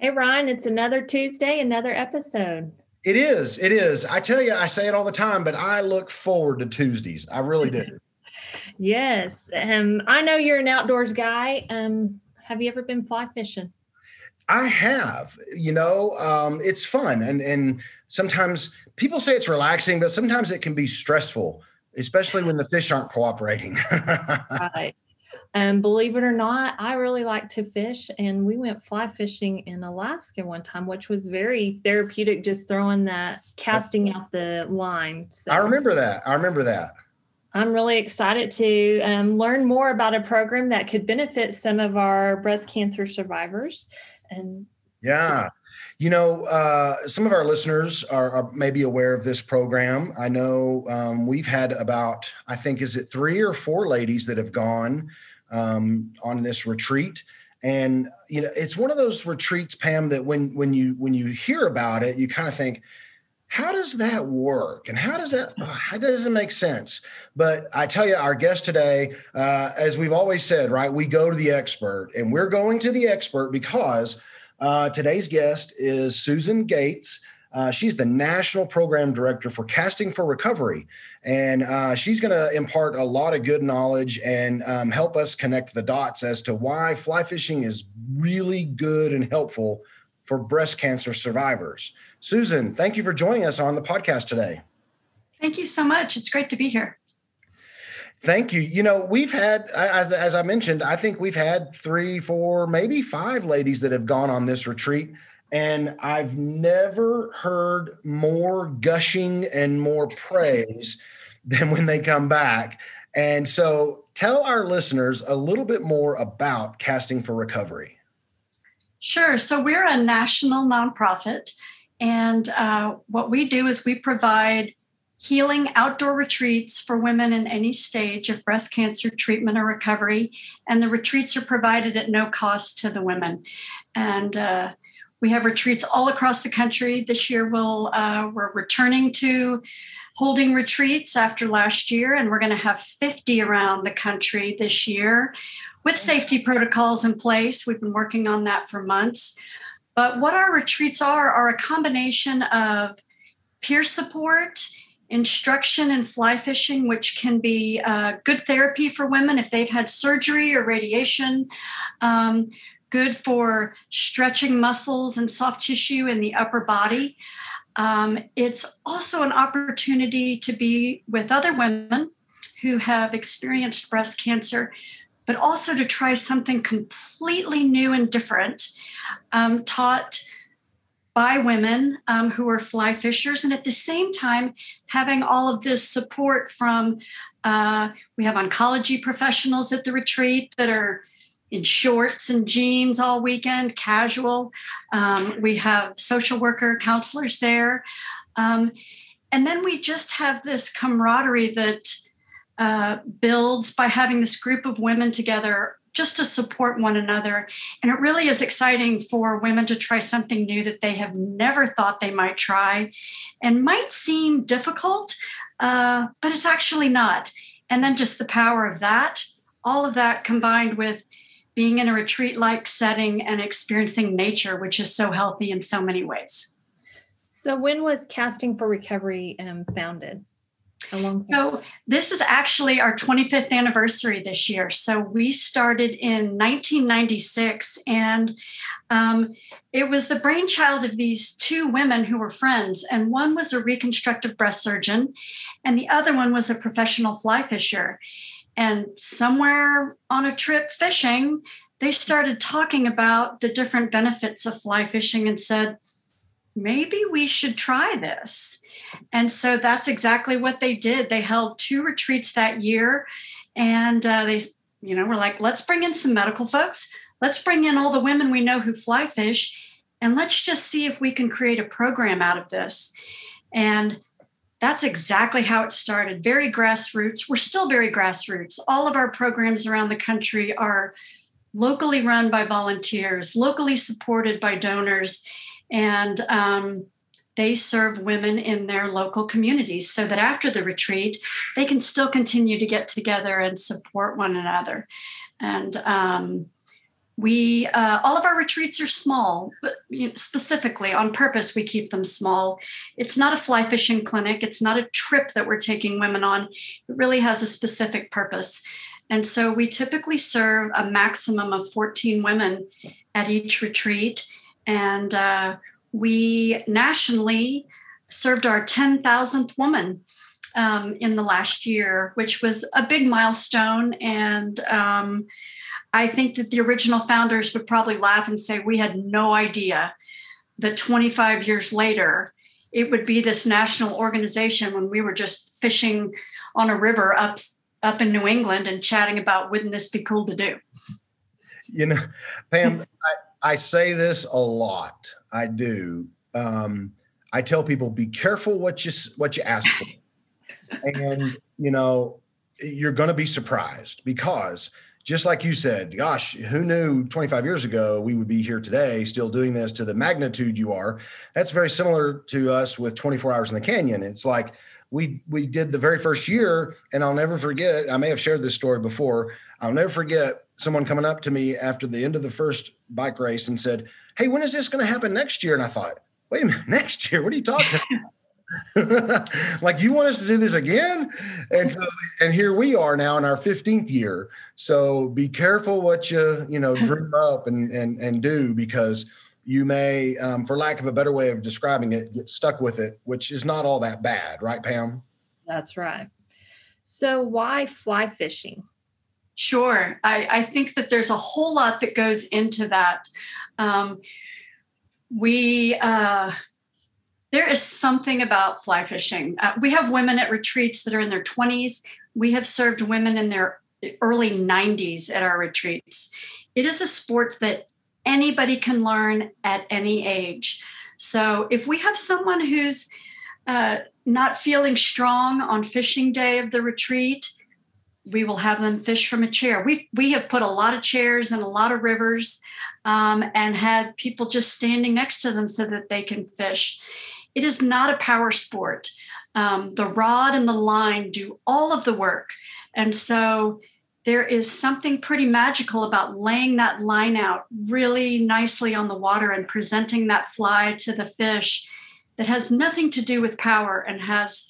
Hey, Ryan, it's another Tuesday, another episode. It is. It is. I tell you, I say it all the time, but I look forward to Tuesdays. I really do. yes. Um, I know you're an outdoors guy. Um, have you ever been fly fishing? I have. You know, um, it's fun, and and sometimes people say it's relaxing, but sometimes it can be stressful, especially when the fish aren't cooperating. right. And believe it or not, I really like to fish. And we went fly fishing in Alaska one time, which was very therapeutic, just throwing that, casting out the line. So I remember that. I remember that. I'm really excited to um, learn more about a program that could benefit some of our breast cancer survivors. And yeah. You know, uh, some of our listeners are, are, maybe aware of this program. I know um, we've had about, I think, is it three or four ladies that have gone um, on this retreat. And you know it's one of those retreats pam that when when you when you hear about it you kind of think how does that work? And how does that how does it make sense. But i tell you our guest today uh, as we've always said right we go to the expert and we're going to the expert because uh, today's guest is susan gates uh, she's the national program director for Casting for Recovery. And uh, she's going to impart a lot of good knowledge and um, help us connect the dots as to why fly fishing is really good and helpful for breast cancer survivors. Susan, thank you for joining us on the podcast today. Thank you so much. It's great to be here. Thank you. You know, we've had, as, as I mentioned, I think we've had three, four, maybe five ladies that have gone on this retreat. And I've never heard more gushing and more praise than when they come back. And so tell our listeners a little bit more about Casting for Recovery. Sure. So we're a national nonprofit. And uh, what we do is we provide healing outdoor retreats for women in any stage of breast cancer treatment or recovery. And the retreats are provided at no cost to the women. And uh, we have retreats all across the country. This year, we'll uh, we're returning to holding retreats after last year, and we're going to have 50 around the country this year with safety protocols in place. We've been working on that for months. But what our retreats are are a combination of peer support, instruction in fly fishing, which can be uh, good therapy for women if they've had surgery or radiation. Um, good for stretching muscles and soft tissue in the upper body. Um, it's also an opportunity to be with other women who have experienced breast cancer, but also to try something completely new and different, um, taught by women um, who are fly fishers, and at the same time, having all of this support from uh, we have oncology professionals at the retreat that are in shorts and jeans all weekend, casual. Um, we have social worker counselors there. Um, and then we just have this camaraderie that uh, builds by having this group of women together just to support one another. And it really is exciting for women to try something new that they have never thought they might try and might seem difficult, uh, but it's actually not. And then just the power of that, all of that combined with being in a retreat like setting and experiencing nature, which is so healthy in so many ways. So, when was Casting for Recovery um, founded? So, this is actually our 25th anniversary this year. So, we started in 1996, and um, it was the brainchild of these two women who were friends. And one was a reconstructive breast surgeon, and the other one was a professional fly fisher. And somewhere on a trip fishing, they started talking about the different benefits of fly fishing and said, maybe we should try this. And so that's exactly what they did. They held two retreats that year. And uh, they, you know, were like, let's bring in some medical folks. Let's bring in all the women we know who fly fish. and let's just see if we can create a program out of this. And that's exactly how it started. Very grassroots. We're still very grassroots. All of our programs around the country are locally run by volunteers, locally supported by donors, and um, they serve women in their local communities so that after the retreat, they can still continue to get together and support one another. And um, we uh, all of our retreats are small but specifically on purpose we keep them small. It's not a fly fishing clinic. It's not a trip that we're taking women on. It really has a specific purpose. And so we typically serve a maximum of 14 women at each retreat. And uh, we nationally served our 10,000th woman um, in the last year which was a big milestone. And um, I think that the original founders would probably laugh and say, We had no idea that 25 years later, it would be this national organization when we were just fishing on a river up, up in New England and chatting about, Wouldn't this be cool to do? You know, Pam, I, I say this a lot. I do. Um, I tell people, be careful what you what you ask for, and you know you're going to be surprised because just like you said, gosh, who knew 25 years ago we would be here today still doing this to the magnitude you are? That's very similar to us with 24 hours in the canyon. It's like we we did the very first year, and I'll never forget. I may have shared this story before. I'll never forget someone coming up to me after the end of the first bike race and said, "Hey, when is this going to happen next year?" And I thought, "Wait a minute, next year? What are you talking about?" like you want us to do this again? And so and here we are now in our 15th year. So be careful what you you know dream up and and and do because you may um, for lack of a better way of describing it get stuck with it which is not all that bad right pam? That's right. So why fly fishing? Sure. I i think that there's a whole lot that goes into that. Um, we uh there is something about fly fishing. Uh, we have women at retreats that are in their 20s. We have served women in their early 90s at our retreats. It is a sport that anybody can learn at any age. So if we have someone who's uh, not feeling strong on fishing day of the retreat, we will have them fish from a chair. We we have put a lot of chairs in a lot of rivers, um, and had people just standing next to them so that they can fish. It is not a power sport. Um, the rod and the line do all of the work. And so there is something pretty magical about laying that line out really nicely on the water and presenting that fly to the fish that has nothing to do with power and has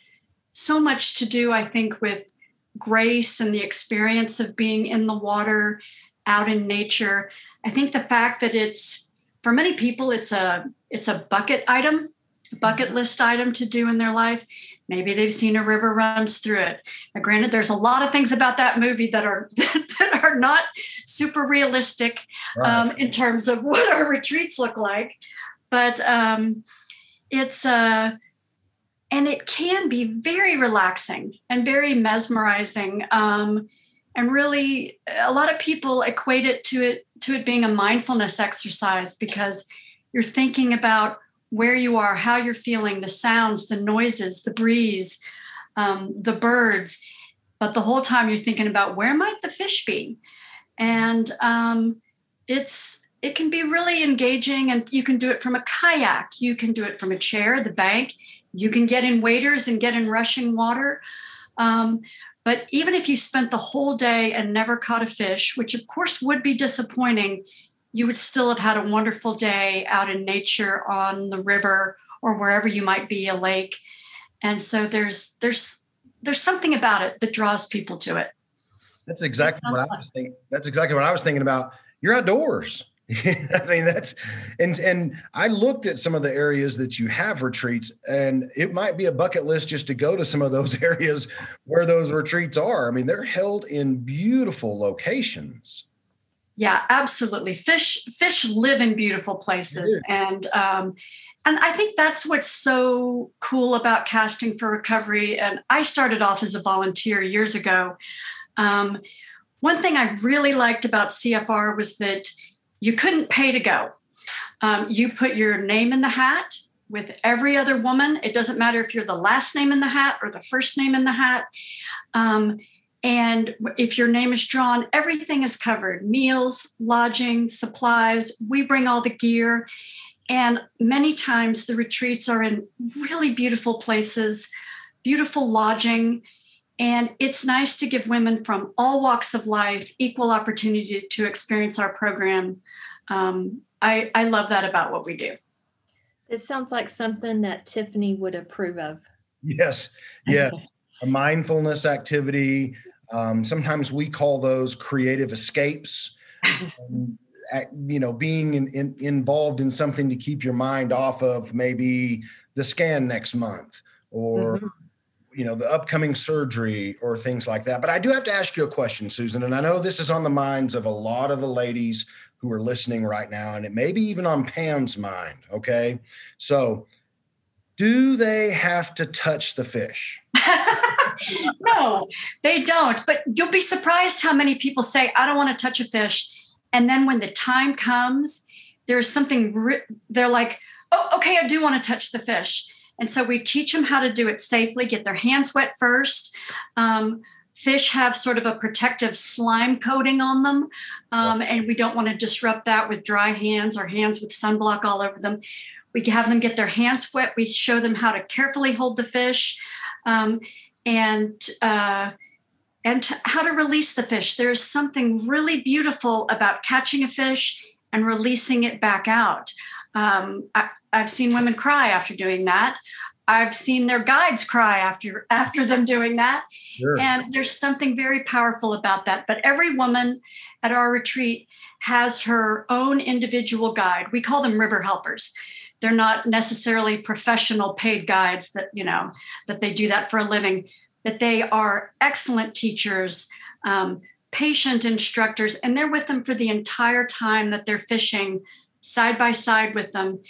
so much to do, I think, with grace and the experience of being in the water out in nature. I think the fact that it's for many people it's a it's a bucket item bucket list item to do in their life. Maybe they've seen a river runs through it. Now, granted, there's a lot of things about that movie that are that are not super realistic right. um, in terms of what our retreats look like, but um, it's uh, and it can be very relaxing and very mesmerizing. Um, and really, a lot of people equate it to it to it being a mindfulness exercise because you're thinking about where you are, how you're feeling, the sounds, the noises, the breeze, um, the birds. But the whole time you're thinking about where might the fish be, and um, it's it can be really engaging. And you can do it from a kayak, you can do it from a chair, the bank. You can get in waders and get in rushing water. Um, but even if you spent the whole day and never caught a fish, which of course would be disappointing, you would still have had a wonderful day out in nature on the river or wherever you might be a lake. And so there's there's there's something about it that draws people to it. That's exactly what i was thinking that's exactly what i was thinking about. You're outdoors. I mean that's and and I looked at some of the areas that you have retreats and it might be a bucket list just to go to some of those areas where those retreats are. I mean they're held in beautiful locations yeah absolutely. Fish fish live in beautiful places. And um, and i think that's what's so cool about casting for recovery. And i started off as a volunteer years ago. Um, one thing i really liked about cfr was that you couldn't pay to go. Um, you put your name in the hat with every other woman. It doesn't matter if you're the last name in the hat or the first name in the hat. And if your name is drawn, everything is covered meals, lodging, supplies. We bring all the gear. And many times the retreats are in really beautiful places, beautiful lodging. And it's nice to give women from all walks of life equal opportunity to experience our program. Um, I, I love that about what we do. It sounds like something that Tiffany would approve of. Yes, yeah. A mindfulness activity. Um, sometimes we call those creative escapes. Um, you know, being in, in, involved in something to keep your mind off of maybe the scan next month or mm-hmm. you know the upcoming surgery or things like that. But i do have to ask you a question susan and i know this is on the minds of a lot of the ladies who are listening right now and it may be even on pam's mind okay? So do they have to touch the fish no they don't but you'll be surprised how many people say i don't want to touch a fish and then when the time comes there's something they're like oh okay i do want to touch the fish and so we teach them how to do it safely, get their hands wet first. Um, fish have sort of a protective slime coating on them, um, and we don't want to disrupt that with dry hands or hands with sunblock all over them. We have them get their hands wet. We show them how to carefully hold the fish um, and uh, and how to release the fish. There's something really beautiful about catching a fish and releasing it back out. Um, I, I've seen women cry after doing that. I've seen their guides cry after after them doing that. Sure. And there's something very powerful about that. But every woman at our retreat has her own individual guide. We call them river helpers. They're not necessarily professional paid guides that, you know, that they do that for a living, but they are excellent teachers, um, patient instructors, and they're with them for the entire time that they're fishing side by side with them.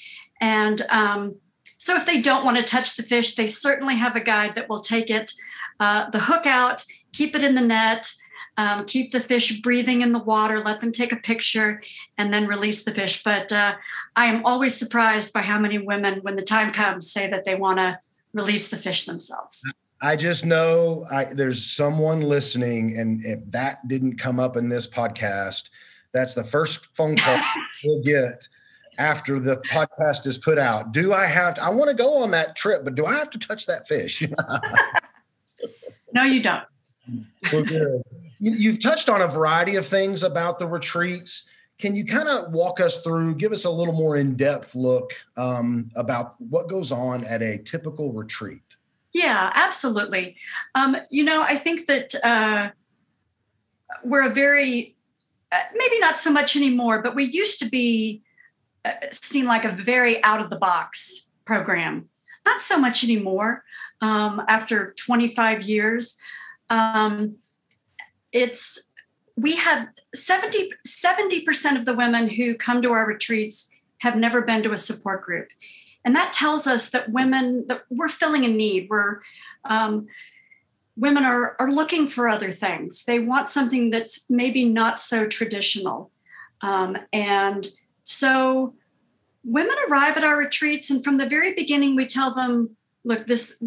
And um, so if they don't want to touch the fish, they certainly have a guide that will take it, uh, the hook out, keep it in the net, um, keep the fish breathing in the water, let them take a picture, and then release the fish. But uh, I am always surprised by how many women, when the time comes, say that they want to release the fish themselves. I just know I, there's someone listening, and if that didn't come up in this podcast, that's the first phone call we'll get after the podcast is put out. Do I have to, I want to go on that trip, but do I have to touch that fish? no, you don't. well, good. You, have touched on a variety of things about the retreats. Can you kind of walk us through, give us a little more in depth look um, about what goes on at a typical retreat? Yeah, absolutely. Um, you know, I think that uh, we're a very, uh, maybe not so much anymore, but we used to be seem like a very out of the box program. Not so much anymore. Um, after 25 years, um, it's we have 70 percent of the women who come to our retreats have never been to a support group, and that tells us that women that we're filling a need. We're um, women are are looking for other things. They want something that's maybe not so traditional, um, and so women arrive at our retreats, and from the very beginning, we tell them, look, this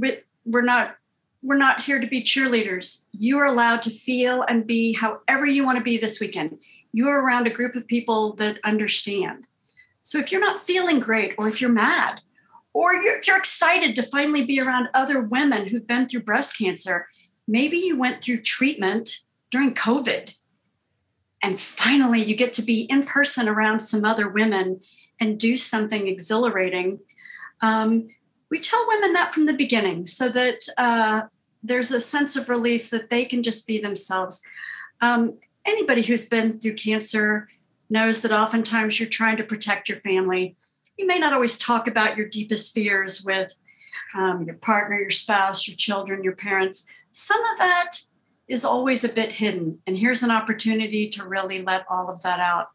we're not we're not here to be cheerleaders. You are allowed to feel and be however you want to be this weekend. You are around a group of people that understand. So if you're not feeling great, or if you're mad, or you're, if you're excited to finally be around other women who've been through breast cancer, maybe you went through treatment during COVID and finally you get to be in person around some other women and do something exhilarating. Um, we tell women that from the beginning so that uh, there's a sense of relief that they can just be themselves. Um, anybody who's been through cancer knows that oftentimes you're trying to protect your family. You may not always talk about your deepest fears with um, your partner, your spouse, your children, your parents. Some of that is always a bit hidden. And here's an opportunity to really let all of that out.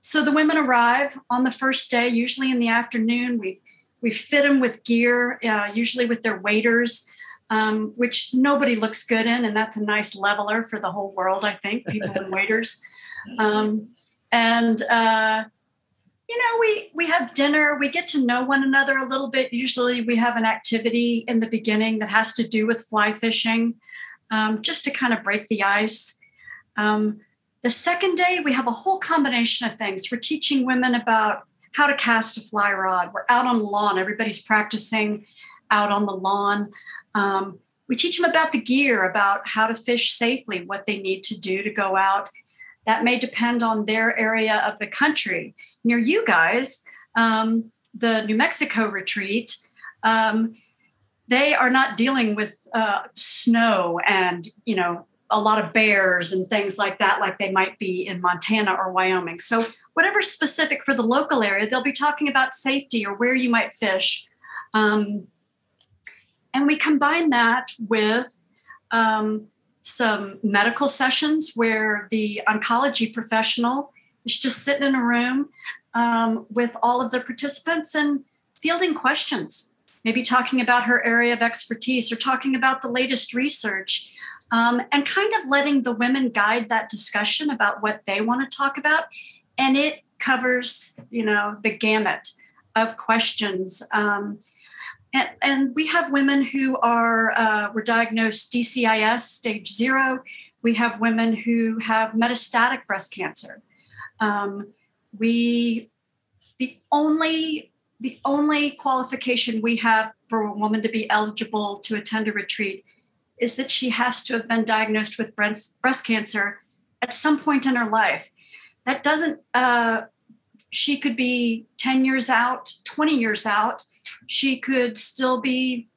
So the women arrive on the first day, usually in the afternoon. We've we fit them with gear, uh, usually with their waders, um, which nobody looks good in, and that's a nice leveler for the whole world. I think people in waders, um, and uh, you know, we we have dinner, we get to know one another a little bit. Usually, we have an activity in the beginning that has to do with fly fishing, um, just to kind of break the ice. Um, the second day, we have a whole combination of things. We're teaching women about how to cast a fly rod. We're out on the lawn. Everybody's practicing out on the lawn. Um, we teach them about the gear, about how to fish safely, what they need to do to go out. That may depend on their area of the country. Near you guys, um, the New Mexico retreat, um, they are not dealing with uh, snow and you know a lot of bears and things like that, like they might be in Montana or Wyoming. So whatever's specific for the local area, they'll be talking about safety or where you might fish. Um, and we combine that with um, some medical sessions where the oncology professional is just sitting in a room um, with all of the participants and fielding questions, maybe talking about her area of expertise or talking about the latest research. Um, and kind of letting the women guide that discussion about what they want to talk about. And it covers, you know, the gamut of questions. Um, and, and we have women who are uh, were diagnosed DCIS stage zero. We have women who have metastatic breast cancer. Um, we the only the only qualification we have for a woman to be eligible to attend a retreat is that she has to have been diagnosed with breast, breast cancer at some point in her life. That doesn't, uh, she could be 10 years out, 20 years out, she could still be,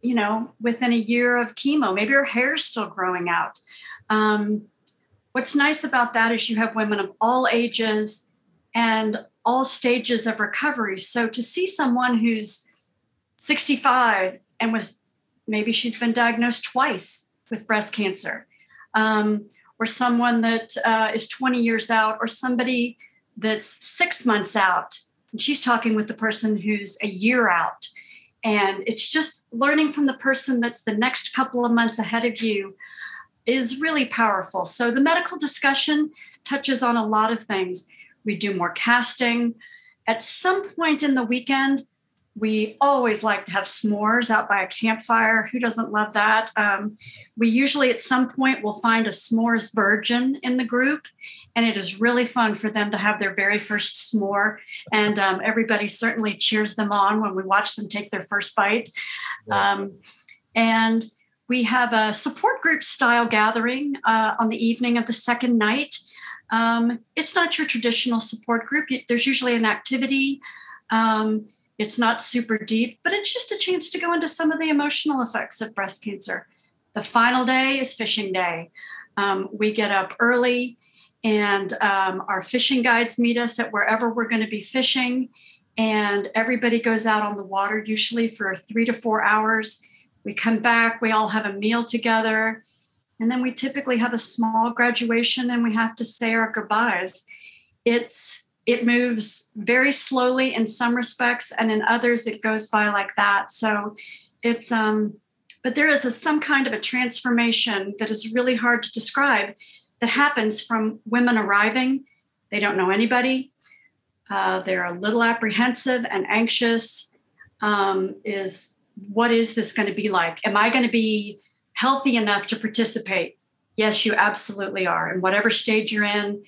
you know, within a year of chemo. Maybe her hair's still growing out. Um, what's nice about that is you have women of all ages and all stages of recovery. So to see someone who's 65 and was maybe she's been diagnosed twice with breast cancer, um, or someone that uh, is 20 years out, or somebody that's six months out and she's talking with the person who's a year out. And it's just learning from the person that's the next couple of months ahead of you is really powerful. So the medical discussion touches on a lot of things. We do more casting. At some point in the weekend, we always like to have s'mores out by a campfire. Who doesn't love that? Um, we usually, at some point, will find a s'mores virgin in the group, and it is really fun for them to have their very first s'more. And um, everybody certainly cheers them on when we watch them take their first bite. Um, and we have a support group style gathering uh, on the evening of the second night. Um, it's not your traditional support group. There's usually an activity. Um, it's not super deep, but it's just a chance to go into some of the emotional effects of breast cancer. The final day is fishing day. Um, we get up early, and um, our fishing guides meet us at wherever we're going to be fishing. And everybody goes out on the water, usually for three to four hours. We come back, we all have a meal together, and then we typically have a small graduation and we have to say our goodbyes. It's it moves very slowly in some respects and in others it goes by like that. So it's um but there is a, some kind of a transformation that is really hard to describe that happens from women arriving. They don't know anybody. Uh, they're a little apprehensive and anxious. Um, is what is this going to be like? Am i going to be healthy enough to participate? Yes you absolutely are. In whatever stage you're in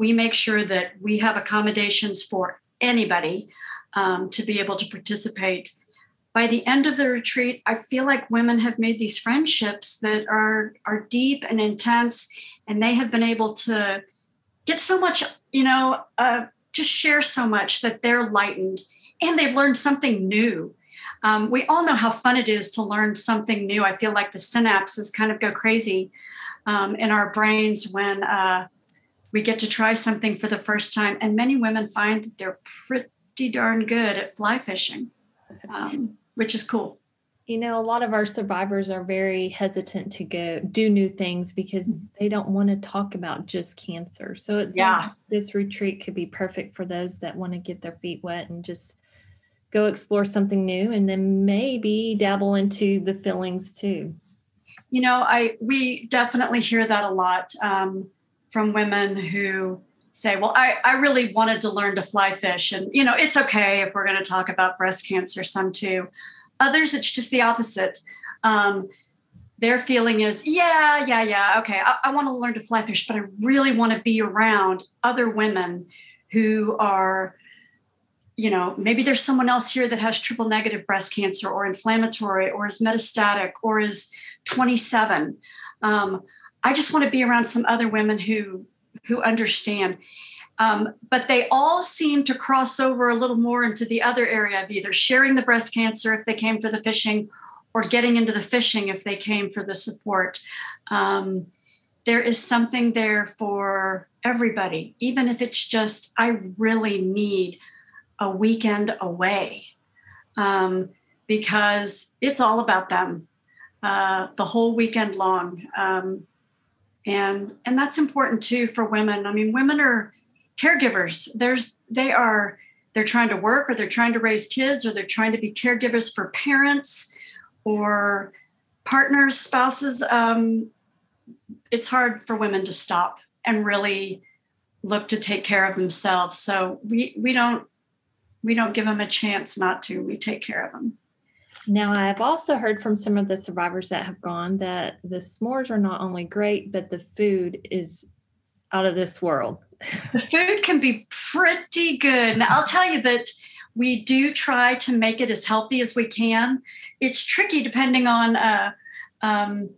we make sure that we have accommodations for anybody um, to be able to participate. By the end of the retreat, I feel like women have made these friendships that are are deep and intense, and they have been able to get so much, you know, uh, just share so much that they're lightened and they've learned something new. Um, we all know how fun it is to learn something new. I feel like the synapses kind of go crazy um, in our brains when uh, we get to try something for the first time. And many women find that they're pretty darn good at fly fishing, um, which is cool. You know, a lot of our survivors are very hesitant to go do new things because mm-hmm. they don't want to talk about just cancer. So it's yeah, this retreat could be perfect for those that want to get their feet wet and just go explore something new and then maybe dabble into the fillings too. You know, I we definitely hear that a lot. Um, from women who say, well, I, I really wanted to learn to fly fish. And, you know, it's okay if we're going to talk about breast cancer, some too. Others, it's just the opposite. Um, their feeling is, yeah, yeah, yeah, okay, I, I want to learn to fly fish, but I really want to be around other women who are, you know, maybe there's someone else here that has triple negative breast cancer or inflammatory or is metastatic or is 27. Um, I just want to be around some other women who who understand. Um, but they all seem to cross over a little more into the other area of either sharing the breast cancer if they came for the fishing or getting into the fishing if they came for the support. Um, there is something there for everybody, even if it's just, I really need a weekend away um, because it's all about them uh, the whole weekend long. Um, and and that's important too for women. I mean women are caregivers. There's they are they're trying to work or they're trying to raise kids or they're trying to be caregivers for parents or partners spouses. Um, it's hard for women to stop and really look to take care of themselves. So we we don't we don't give them a chance not to. We take care of them now, I've also heard from some of the survivors that have gone that the s'mores are not only great, but the food is out of this world. the food can be pretty good. Now, I'll tell you that we do try to make it as healthy as we can. It's tricky depending on uh, um,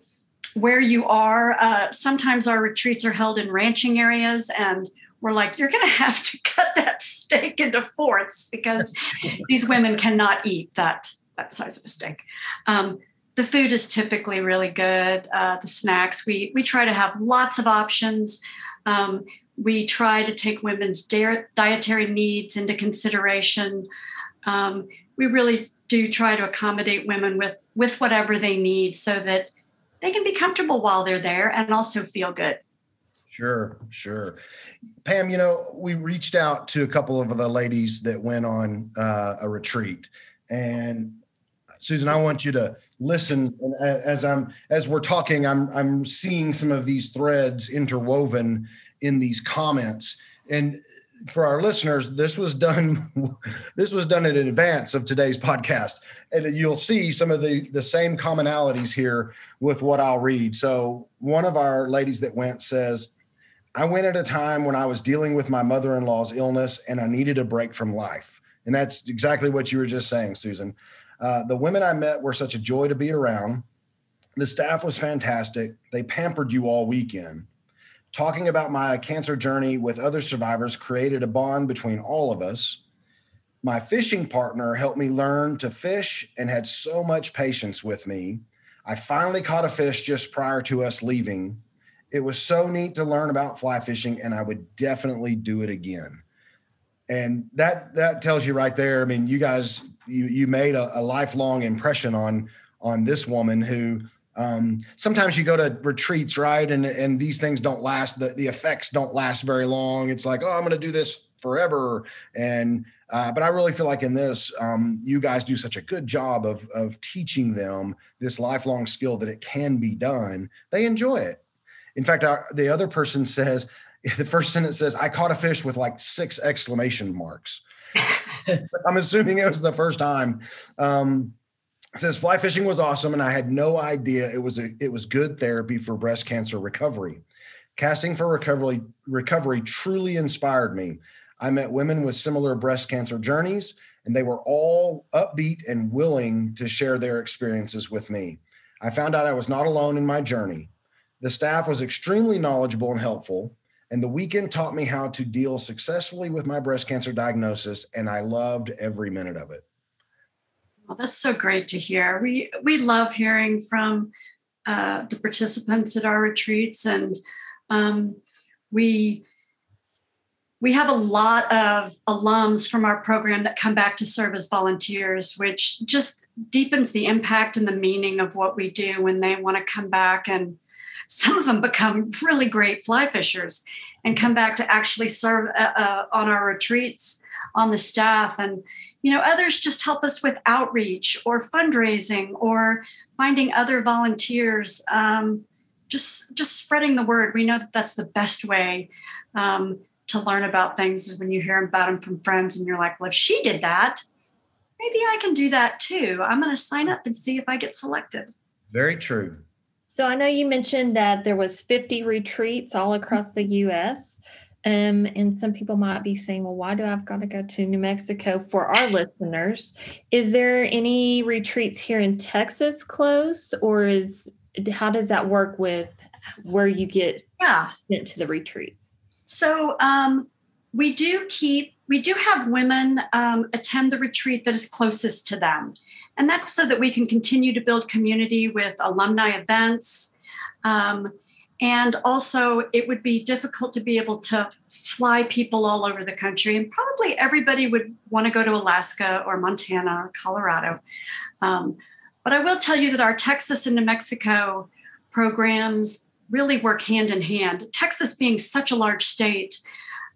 where you are. Uh, sometimes our retreats are held in ranching areas, and we're like, you're going to have to cut that steak into fourths because these women cannot eat that that size of a steak. Um, the food is typically really good. Uh, the snacks, we we try to have lots of options. Um, we try to take women's dietary needs into consideration. Um, we really do try to accommodate women with with whatever they need, so that they can be comfortable while they're there and also feel good. Sure, sure. Pam, you know, we reached out to a couple of the ladies that went on uh, a retreat, and Susan, I want you to listen. As I'm as we're talking, I'm I'm seeing some of these threads interwoven in these comments. And for our listeners, this was done this was done in advance of today's podcast. And you'll see some of the the same commonalities here with what I'll read. So one of our ladies that went says, I went at a time when I was dealing with my mother-in-law's illness and I needed a break from life. And that's exactly what you were just saying, Susan. Uh, the women I met were such a joy to be around. The staff was fantastic. They pampered you all weekend. Talking about my cancer journey with other survivors created a bond between all of us. My fishing partner helped me learn to fish and had so much patience with me. I finally caught a fish just prior to us leaving. It was so neat to learn about fly fishing, and I would definitely do it again. And that that tells you right there. I mean, you guys you you made a, a lifelong impression on on this woman who um, sometimes you go to retreats right? And and these things don't last the, the effects don't last very long. It's like oh i'm going to do this forever. And uh, but i really feel like in this um, you guys do such a good job of of teaching them this lifelong skill that it can be done. They enjoy it. In fact our, the other person says the first sentence says i caught a fish with like six exclamation marks I'm assuming it was the first time. Um, says fly fishing was awesome, and I had no idea it was a it was good therapy for breast cancer recovery. Casting for recovery recovery truly inspired me. I met women with similar breast cancer journeys, and they were all upbeat and willing to share their experiences with me. I found out I was not alone in my journey. The staff was extremely knowledgeable and helpful. And the weekend taught me how to deal successfully with my breast cancer diagnosis, and I loved every minute of it. Well, that's so great to hear. We we love hearing from uh, the participants at our retreats, and um, we we have a lot of alums from our program that come back to serve as volunteers, which just deepens the impact and the meaning of what we do when they want to come back and some of them become really great fly fishers and come back to actually serve uh, uh, on our retreats on the staff and you know others just help us with outreach or fundraising or finding other volunteers um, just just spreading the word we know that that's the best way um, to learn about things is when you hear about them from friends and you're like, well, if she did that, maybe I can do that too. I'm going to sign up and see if I get selected. Very true. So I know you mentioned that there was 50 retreats all across the U.S. Um, and some people might be saying, well, why do I've got to go to New Mexico for our listeners? Is there any retreats here in Texas close, or is how does that work with where you get yeah. sent to the retreats? So um, we do keep, we do have women um, attend the retreat that is closest to them. And that's so that we can continue to build community with alumni events. Um, and also, it would be difficult to be able to fly people all over the country. And probably everybody would want to go to Alaska or Montana or Colorado. Um, but I will tell you that our Texas and New Mexico programs really work hand in hand. Texas being such a large state,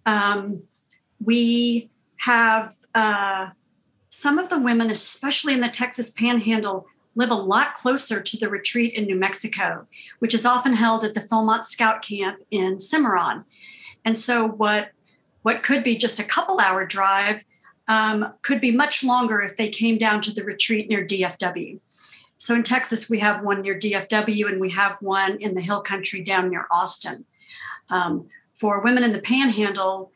um, we have uh, some of the women, especially in the Texas panhandle, live a lot closer to the retreat in New Mexico, which is often held at the Philmont Scout Camp in Cimarron. And so, what what could be just a couple hour drive um, could be much longer if they came down to the retreat near DFW. So in Texas, we have one near DFW and we have one in the hill country down near Austin. Um, for women in the panhandle,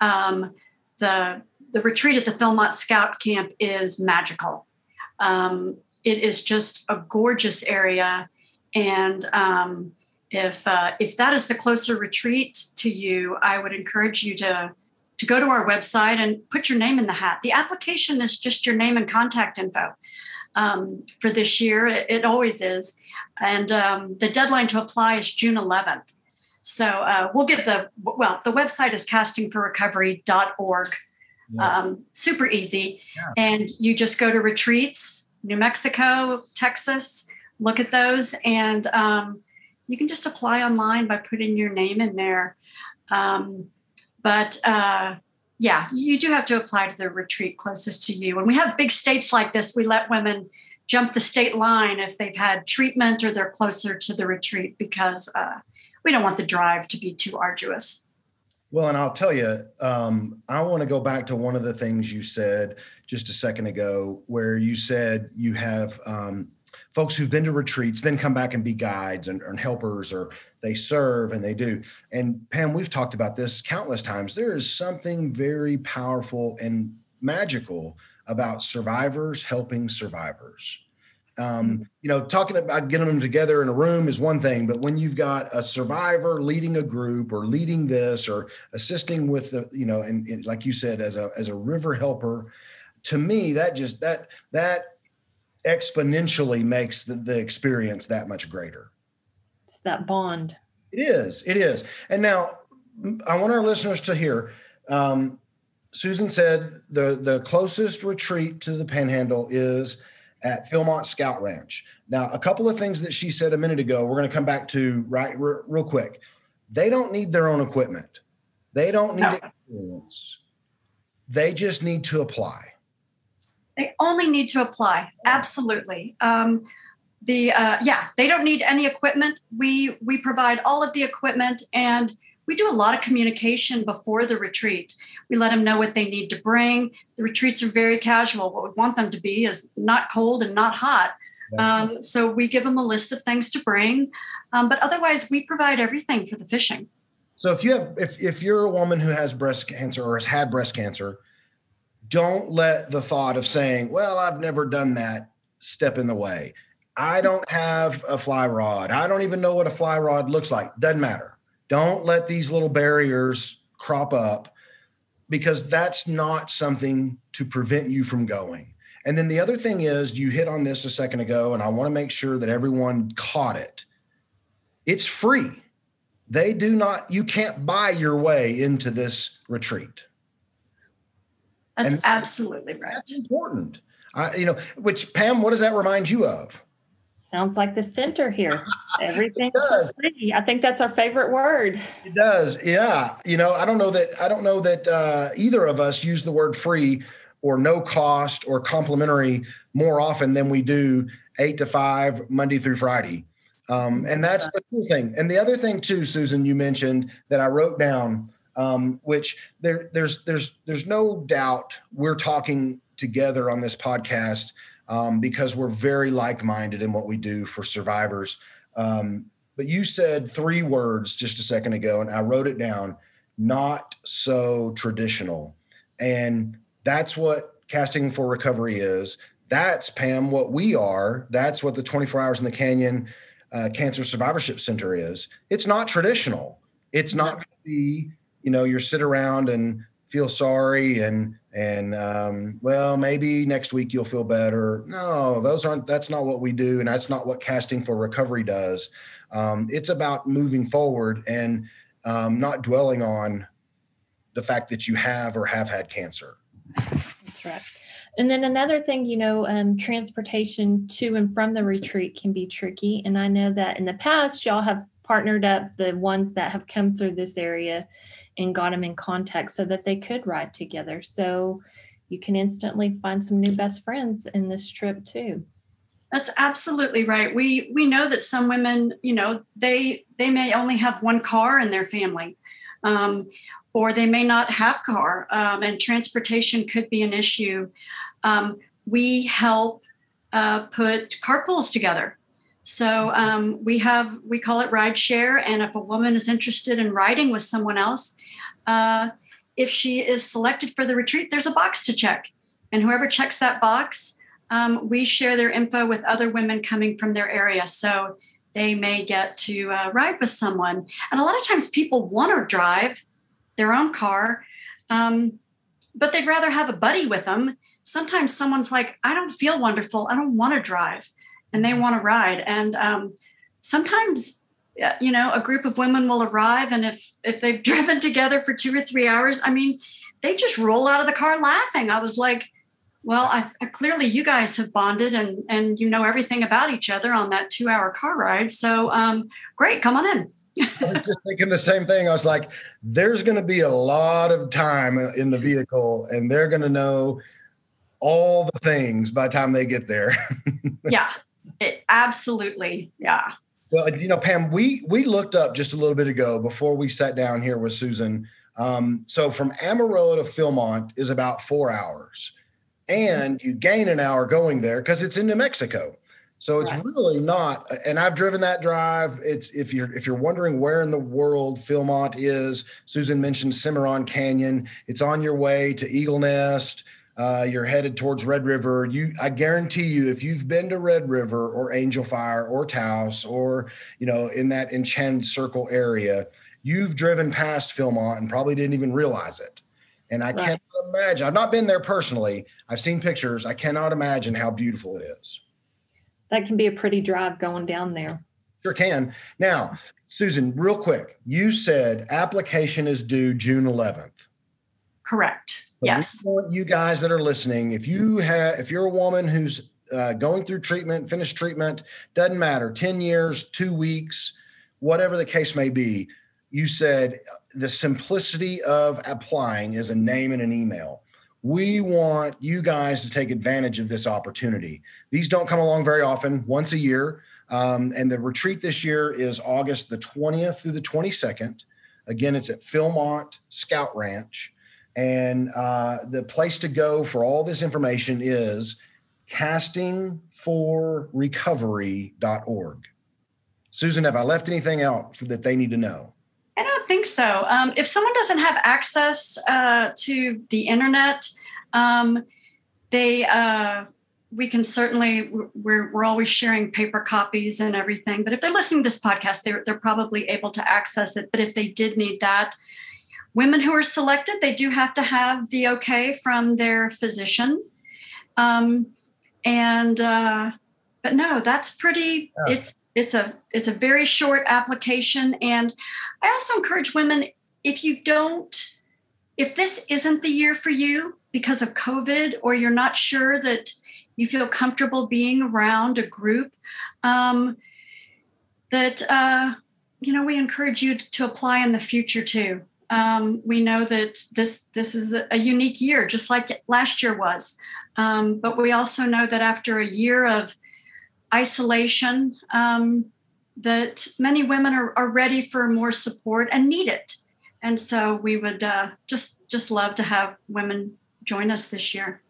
um, the, the retreat at the Philmont Scout Camp is magical. Um, it is just a gorgeous area. And um, if, uh, if that is the closer retreat to you, I would encourage you to, to go to our website and put your name in the hat. The application is just your name and contact info um, for this year. It, it always is. And um, the deadline to apply is June 11th. So uh, we'll get the, well, the website is castingforrecovery.org. Yeah. Um, super easy. Yeah. And you just go to retreats, New Mexico, Texas, look at those, and um, you can just apply online by putting your name in there. Um, but uh, yeah, you do have to apply to the retreat closest to you. When we have big states like this, we let women jump the state line if they've had treatment or they're closer to the retreat because uh, we don't want the drive to be too arduous. Well, and I'll tell you, um, I want to go back to one of the things you said just a second ago, where you said you have um, folks who've been to retreats then come back and be guides and, and, helpers or they serve and they do. And pam we've talked about this countless times. There is something very powerful and magical about survivors helping survivors um, mm-hmm. you know talking about getting them together in a room is one thing but when you've got a survivor leading a group or leading this or assisting with the you know and, and like you said as a as a river helper to me that just that that exponentially makes the, the experience that much greater. It's that bond. It is. It is. And now I want our listeners to hear. Um, Susan said the the closest retreat to the Panhandle is at Philmont Scout Ranch. Now, a couple of things that she said a minute ago, we're going to come back to right r- real quick. They don't need their own equipment. They don't need no. experience. They just need to apply. They only need to apply. Absolutely. Um, the uh, yeah, they don't need any equipment. We we provide all of the equipment, and we do a lot of communication before the retreat. We let them know what they need to bring. The retreats are very casual. What we want them to be is not cold and not hot. Um, so we give them a list of things to bring, um, but otherwise we provide everything for the fishing. So if you have if if you're a woman who has breast cancer or has had breast cancer, don't let the thought of saying, well, I've never done that step in the way. I don't have a fly rod. I don't even know what a fly rod looks like. Doesn't matter. Don't let these little barriers crop up because that's not something to prevent you from going. And then the other thing is, you hit on this a second ago, and I want to make sure that everyone caught it. It's free. They do not, you can't buy your way into this retreat. That's and absolutely right. That's important. I, you know, which Pam, what does that remind you of? Sounds like the center here. Everything. I think that's our favorite word. It does. Yeah. You know, I don't know that I don't know that uh, either of us use the word free or no cost or complimentary more often than we do eight to five Monday through Friday. Um, and that's the cool thing. And the other thing too, Susan, you mentioned that I wrote down um, which there, there's there's there's no doubt we're talking together on this podcast um, because we're very like-minded in what we do for survivors. Um, but you said three words just a second ago, and I wrote it down: not so traditional, and that's what casting for recovery is. That's Pam, what we are. That's what the 24 Hours in the Canyon uh, Cancer Survivorship Center is. It's not traditional. It's not going to be, you know, you sit around and feel sorry and and um, well maybe next week you'll feel better. No those aren't that's not what we do and that's not what casting for recovery does. Um, it's about moving forward and um, not dwelling on the fact that you have or have had cancer. That's right. And then another thing, you know, um, transportation to and from the retreat can be tricky. And I know that in the past, y'all have partnered up the ones that have come through this area and got them in contact so that they could ride together. So you can instantly find some new best friends in this trip too. That's absolutely right. We we know that some women, you know, they they may only have one car in their family, um, or they may not have car, um, and transportation could be an issue um, we help uh, put carpools together. So um, we have we call it ride share, and if a woman is interested in riding with someone else, uh, if she is selected for the retreat, there's a box to check, and whoever checks that box, um, we share their info with other women coming from their area. So they may get to uh, ride with someone, and a lot of times people want to drive their own car, um, but they'd rather have a buddy with them sometimes someone's like, I don't feel wonderful. I don't want to drive. And they want to ride. And um, sometimes, you know, a group of women will arrive. And if, if they've driven together for two or three hours, I mean, they just roll out of the car laughing. I was like, well, I, I, clearly you guys have bonded and and you know everything about each other on that two hour car ride. So um, great, come on in. I was just thinking the same thing. I was like, there's going to be a lot of time in the vehicle, and they're going to know all the things by the time they get there. yeah, it, absolutely. Yeah. Well, you know, Pam, we we looked up just a little bit ago before we sat down here with Susan. Um, so from Amarillo to Philmont is about four hours, and you gain an hour going there because it's in New Mexico. So it's right. really not. And I've driven that drive. It's if you're if you're wondering where in the world Philmont is, Susan mentioned Cimarron Canyon. It's on your way to Eagle Nest uh, you're headed towards Red River. You, I guarantee you, if you've been to Red River or Angel Fire or Taos or you know in that Enchanted Circle area, you've driven past Philmont and probably didn't even realize it. And I right. cannot imagine. I've not been there personally. I've seen pictures. I cannot imagine how beautiful it is. That can be a pretty drive going down there. Sure can. Now, Susan, real quick, you said application is due June 11th. Correct yes. want you guys that are listening, if you have, if you're a woman who's uh, going through treatment, finished treatment, doesn't matter, 10 years, two weeks, whatever the case may be, you said the simplicity of applying is a name and an email. We want you guys to take advantage of this opportunity. These don't come along very often, once a year. Um, and the retreat this year is August the 20th through the 22nd. Again, it's at Philmont Scout Ranch. And uh, the place to go for all this information is castingforrecovery.org. Susan, have I left anything out that they need to know? I don't think so. Um, if someone doesn't have access uh, to the internet, um, they uh, we can certainly we're, we're always sharing paper copies and everything. But if they're listening to this podcast, they're they're probably able to access it. But if they did need that, Women who are selected, they do have to have the okay from their physician. Um, and uh, but no, that's pretty. Yeah. It's it's a it's a very short application, and I also encourage women if you don't, if this isn't the year for you because of COVID, or you're not sure that you feel comfortable being around a group, um, that uh, you know we encourage you to apply in the future too um, we know that this this is a unique year, just like last year was. Um, but we also know that after a year of isolation, um, that many women are, are ready for more support and need it. And so we would uh, just just love to have women join us this year.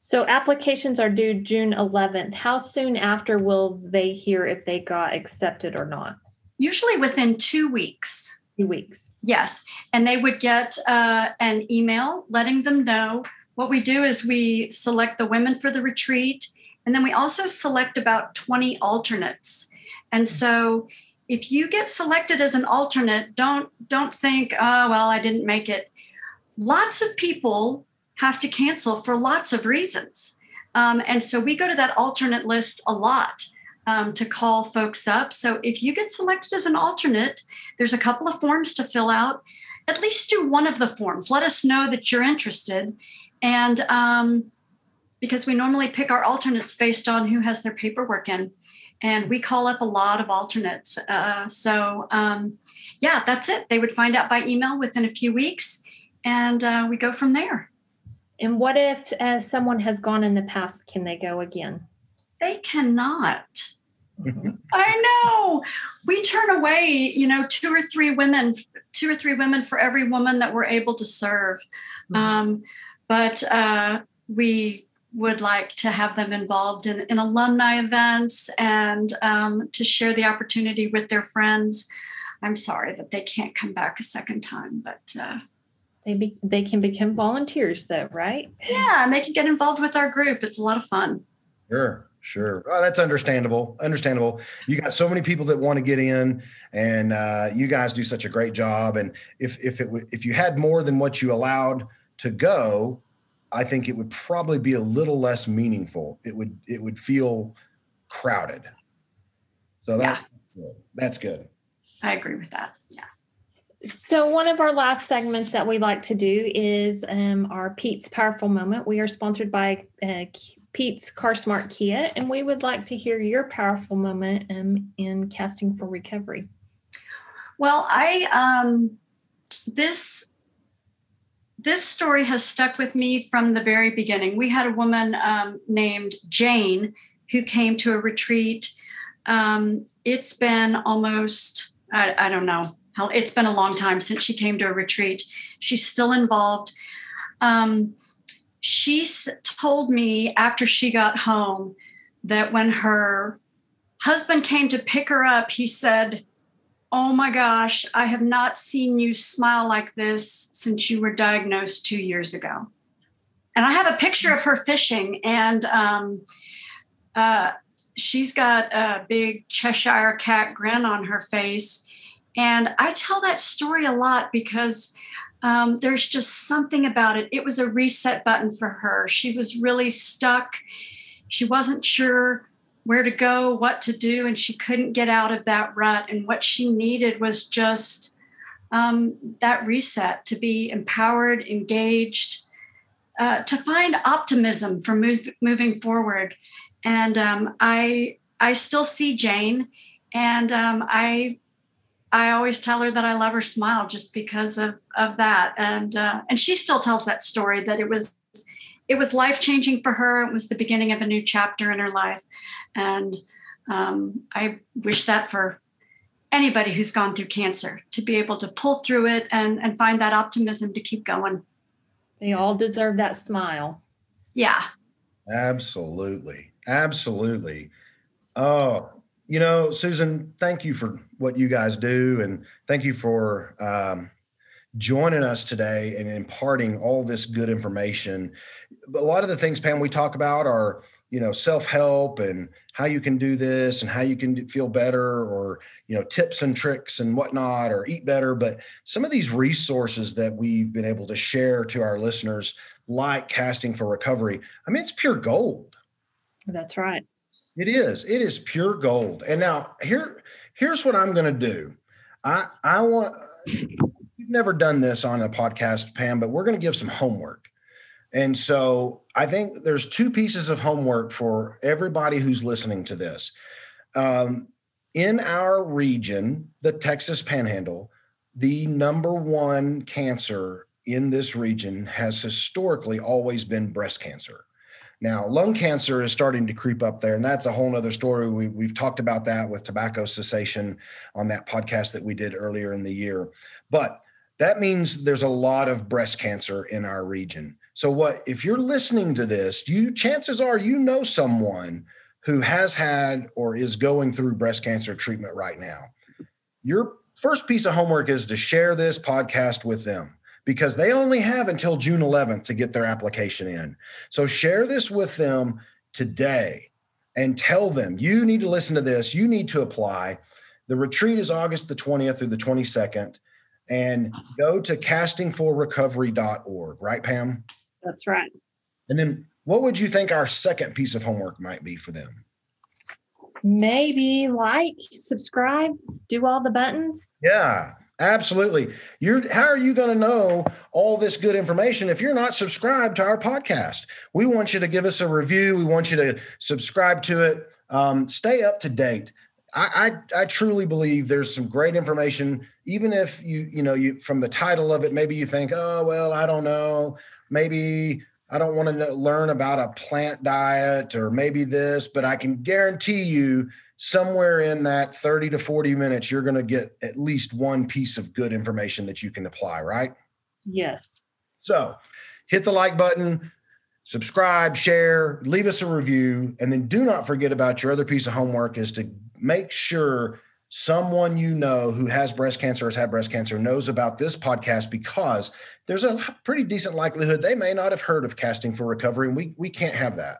So applications are due June 11th. How soon after will they hear if they got accepted or not? Usually within two weeks. Two weeks. Yes. And they would get uh, an email letting them know. What we do is we select the women for the retreat, and then we also select about 20 alternates. And so if you get selected as an alternate, don't don't think, oh well, I didn't make it. Lots of people have to cancel for lots of reasons. Um, and so we go to that alternate list a lot um, to call folks up. So if you get selected as an alternate, there's a couple of forms to fill out. At least do one of the forms. Let us know that you're interested. And um, because we normally pick our alternates based on who has their paperwork in. And we call up a lot of alternates. Uh, so, um, yeah, that's it. They would find out by email within a few weeks, and uh, we go from there. And what if uh, someone has gone in the past? Can they go again? They cannot. I know. We turn away, you know, two or three women, two or three women for every woman that we're able to serve. Mm-hmm. Um, but uh, we would like to have them involved in, in alumni events and um, to share the opportunity with their friends. I'm sorry that they can't come back a second time, but uh, they be, they can become volunteers though, right? Yeah, and they can get involved with our group. It's a lot of fun. Sure, sure. Oh, that's understandable. Understandable. You got so many people that want to get in, and uh, you guys do such a great job. And if if it if you had more than what you allowed to go, I think it would probably be a little less meaningful. It would it would feel crowded. So that's yeah. good. That's good. I agree with that. Yeah. So, one of our last segments that we like to do is um, our Pete's Powerful Moment. We are sponsored by uh, Pete's Car Smart Kia, and we would like to hear your powerful moment in casting for recovery. Well, I um, this this story has stuck with me from the very beginning. We had a woman um, named Jane who came to a retreat. Um, it's been almost I, I don't know how it's been a long time since she came to a retreat. She's still involved. Um, she told me after she got home that when her husband came to pick her up, he said, Oh my gosh, I have not seen you smile like this since you were diagnosed two years ago. And I have a picture of her fishing, and um, uh, she's got a big Cheshire cat grin on her face and I tell that story a lot because um, there's just something about it. It was a reset button for her. She was really stuck. She wasn't sure where to go, what to do, and she couldn't get out of that rut. And what she needed was just um, that reset to be empowered, engaged, uh, to find optimism for move, moving forward. And um, I, I still see Jane, and um, I I always tell her that I love her smile just because of of that, and uh, and she still tells that story that it was it was life changing for her. It was the beginning of a new chapter in her life, and um, I wish that for anybody who's gone through cancer to be able to pull through it and and find that optimism to keep going. They all deserve that smile. Yeah. Absolutely. Absolutely. Oh, you know, Susan, thank you for what you guys do, and thank you for um, joining us today and imparting all this good information. A lot of the things, Pam, we talk about are you know self help and how you can do this and how you can feel better, or you know tips and tricks and whatnot, or eat better. But some of these resources that we've been able to share to our listeners, like casting for recovery, I mean, it's pure gold. That's right. It is. It is pure gold. And now here, here's what I'm going to do. I I want. You've never done this on a podcast, Pam, but we're going to give some homework. And so I think there's two pieces of homework for everybody who's listening to this. Um, in our region, the Texas Panhandle, the number one cancer in this region has historically always been breast cancer. Now, lung cancer is starting to creep up there, and that's a whole other story. We, we've talked about that with tobacco cessation on that podcast that we did earlier in the year. But that means there's a lot of breast cancer in our region. So what if you're listening to this, you chances are you know someone who has had or is going through breast cancer treatment right now. Your first piece of homework is to share this podcast with them because they only have until June 11th to get their application in. So share this with them today and tell them you need to listen to this, you need to apply. The retreat is August the 20th through the 22nd and go to castingforrecovery.org, right Pam? That's right. And then what would you think our second piece of homework might be for them? Maybe like, subscribe, do all the buttons. Yeah, absolutely. You're how are you going to know all this good information if you're not subscribed to our podcast? We want you to give us a review. We want you to subscribe to it. Um, stay up to date. I, I, I truly believe there's some great information. Even if you you know you from the title of it, maybe you think, oh well, I don't know, maybe I don't want to learn about a plant diet or maybe this, but I can guarantee you somewhere in that 30 to 40 minutes, you're going to get at least one piece of good information that you can apply, right? Yes. So hit the like button, subscribe, share, leave us a review, and then do not forget about your other piece of homework is to make sure someone you know who has breast cancer or has had breast cancer knows about this podcast because there's a pretty decent likelihood they may not have heard of casting for recovery and we we can't have that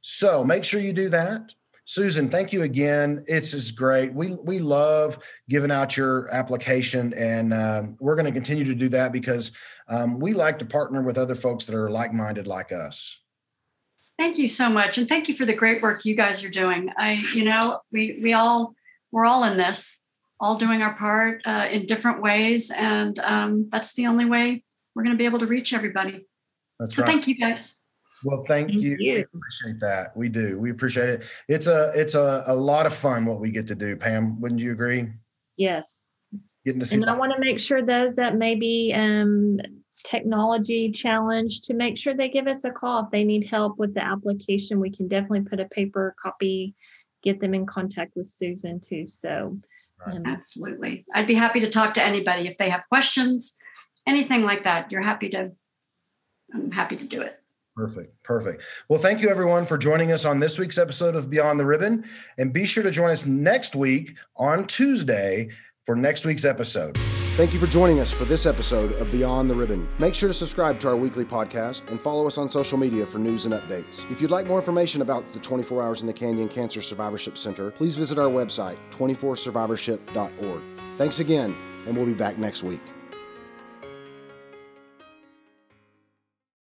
so make sure you do that susan thank you again it's is great we we love giving out your application and um, we're going to continue to do that because um, we like to partner with other folks that are like-minded like us thank you so much and thank you for the great work you guys are doing i you know we we all we're all in this, all doing our part uh, in different ways. And um, that's the only way we're going to be able to reach everybody. That's so right. thank you guys. Well, thank, thank you. you. We appreciate that. We do. We appreciate it. It's a it's a, a lot of fun what we get to do. Pam, wouldn't you agree? Yes. Getting to see. And I want to make sure those that may be um, technology challenged to make sure they give us a call if they need help with the application. We can definitely put a paper copy get them in contact with Susan too. So, um, absolutely. I'd be happy to talk to anybody if they have questions, anything like that. You're happy to, I'm happy to do it. Perfect. Perfect. Well, thank you everyone for joining us on this week's episode of Beyond the Ribbon. And be sure to join us next week on Tuesday for next week's episode. Thank you for joining us for this episode of Beyond the Ribbon. Make sure to subscribe to our weekly podcast and follow us on social media for news and updates. If you'd like more information about the 24 Hours in the Canyon Cancer Survivorship Center, please visit our website, 24survivorship.org. Thanks again, and we'll be back next week.